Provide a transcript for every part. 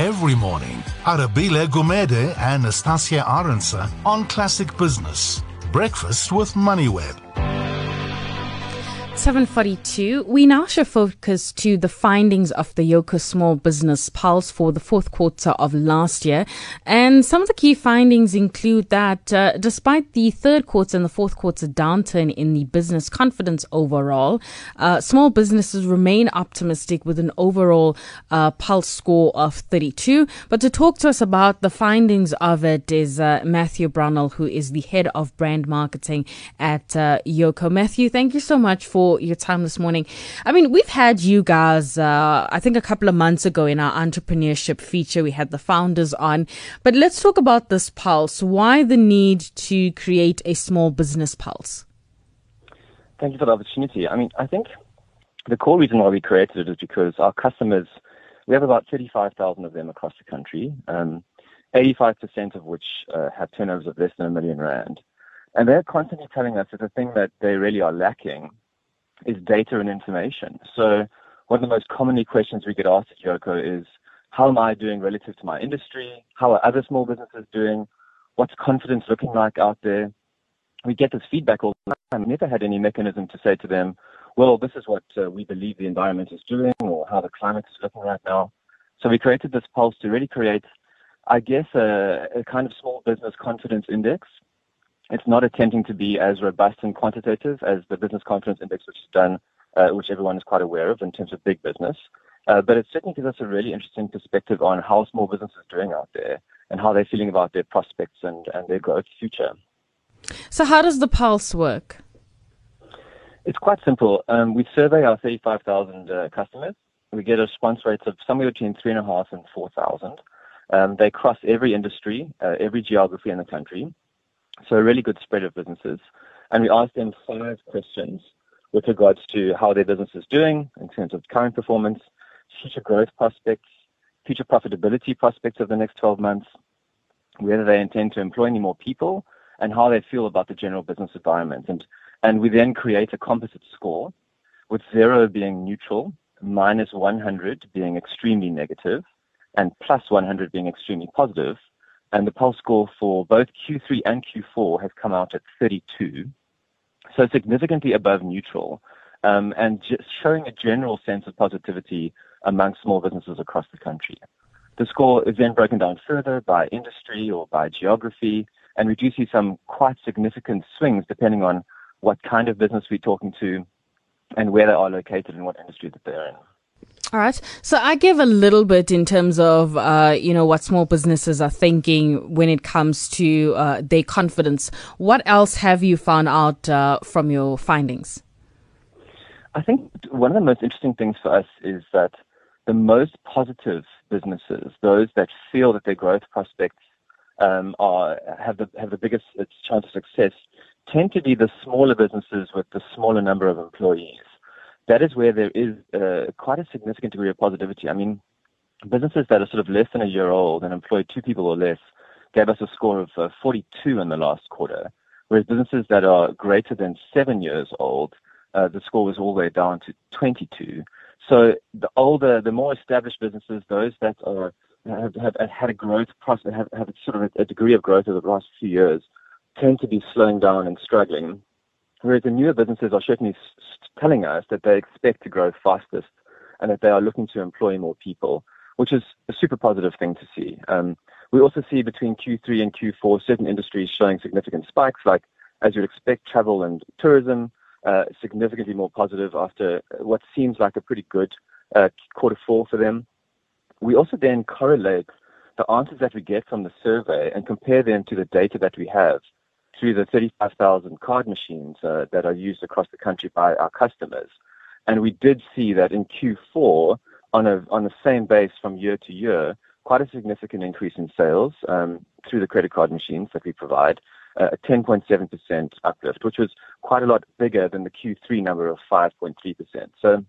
every morning. Arabile Gumede and Nastasia Arendse on Classic Business. Breakfast with MoneyWeb. 742. We now shift focus to the findings of the Yoco Small Business Pulse for the fourth quarter of last year. And some of the key findings include that uh, despite the third quarter and the fourth quarter downturn in the business confidence overall, uh, small businesses remain optimistic with an overall uh, pulse score of 32. But to talk to us about the findings of it is uh, Matthew Brownell, who is the head of brand marketing at uh, Yoco. Matthew, thank you so much for your time this morning. I mean, we've had you guys, uh, I think a couple of months ago in our entrepreneurship feature, we had the founders on. But let's talk about this pulse. Why the need to create a small business pulse? Thank you for the opportunity. I mean, I think the core reason why we created it is because our customers, we have about 35,000 of them across the country, um, 85% of which uh, have turnovers of less than a million rand. And they're constantly telling us that the thing that they really are lacking is data and information. So one of the most commonly questions we get asked at Yoco is, how am I doing relative to my industry? How are other small businesses doing? What's confidence looking like out there? We get this feedback all the time. We never had any mechanism to say to them, well, this is what uh, we believe the environment is doing or how the climate is looking right now. So we created this pulse to really create, I guess, a, a kind of small business confidence index it's not attempting to be as robust and quantitative as the Business Confidence Index, which is done, uh, which everyone is quite aware of in terms of big business. Uh, but it certainly gives us a really interesting perspective on how small business is doing out there and how they're feeling about their prospects and, and their growth future. So, how does the pulse work? It's quite simple. Um, we survey our 35,000 uh, customers. We get a response rate of somewhere between 3.5 and 4,000. Um, they cross every industry, uh, every geography in the country. So a really good spread of businesses. And we asked them five questions with regards to how their business is doing in terms of current performance, future growth prospects, future profitability prospects over the next 12 months, whether they intend to employ any more people, and how they feel about the general business environment. And, and we then create a composite score with zero being neutral, minus 100 being extremely negative, and plus 100 being extremely positive and the pulse score for both Q3 and Q4 has come out at 32, so significantly above neutral, um, and just showing a general sense of positivity among small businesses across the country. The score is then broken down further by industry or by geography, and we do see some quite significant swings depending on what kind of business we're talking to and where they are located and what industry that they're in. All right. So I give a little bit in terms of, uh, you know, what small businesses are thinking when it comes to uh, their confidence. What else have you found out uh, from your findings? I think one of the most interesting things for us is that the most positive businesses, those that feel that their growth prospects um, are have the have the biggest chance of success, tend to be the smaller businesses with the smaller number of employees that is where there is uh, quite a significant degree of positivity. I mean, businesses that are sort of less than a year old and employ two people or less gave us a score of uh, 42 in the last quarter, whereas businesses that are greater than seven years old, uh, the score was all the way down to 22. So the older, the more established businesses, those that are have, have, have had a growth process, have, have sort of a, a degree of growth over the last few years, tend to be slowing down and struggling. Whereas the newer businesses are certainly telling us that they expect to grow fastest and that they are looking to employ more people, which is a super positive thing to see. Um, we also see between Q3 and Q4 certain industries showing significant spikes, like as you'd expect, travel and tourism, uh, significantly more positive after what seems like a pretty good uh, quarter four for them. We also then correlate the answers that we get from the survey and compare them to the data that we have through the 35,000 card machines uh, that are used across the country by our customers. And we did see that in Q4, on, a, on the same base from year to year, quite a significant increase in sales um, through the credit card machines that we provide, uh, a 10.7% uplift, which was quite a lot bigger than the Q3 number of 5.3%. So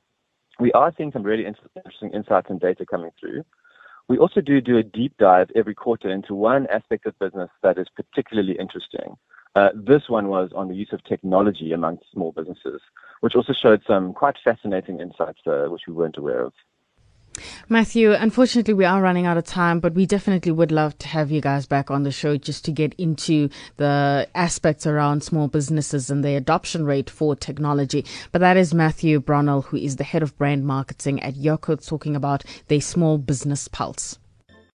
we are seeing some really interesting insights and data coming through. We also do do a deep dive every quarter into one aspect of business that is particularly interesting. Uh, this one was on the use of technology amongst small businesses, which also showed some quite fascinating insights uh, which we weren't aware of. Matthew, unfortunately, we are running out of time, but we definitely would love to have you guys back on the show just to get into the aspects around small businesses and the adoption rate for technology. But that is Matthew Brownell, who is the head of brand marketing at Yoco, talking about their small business pulse.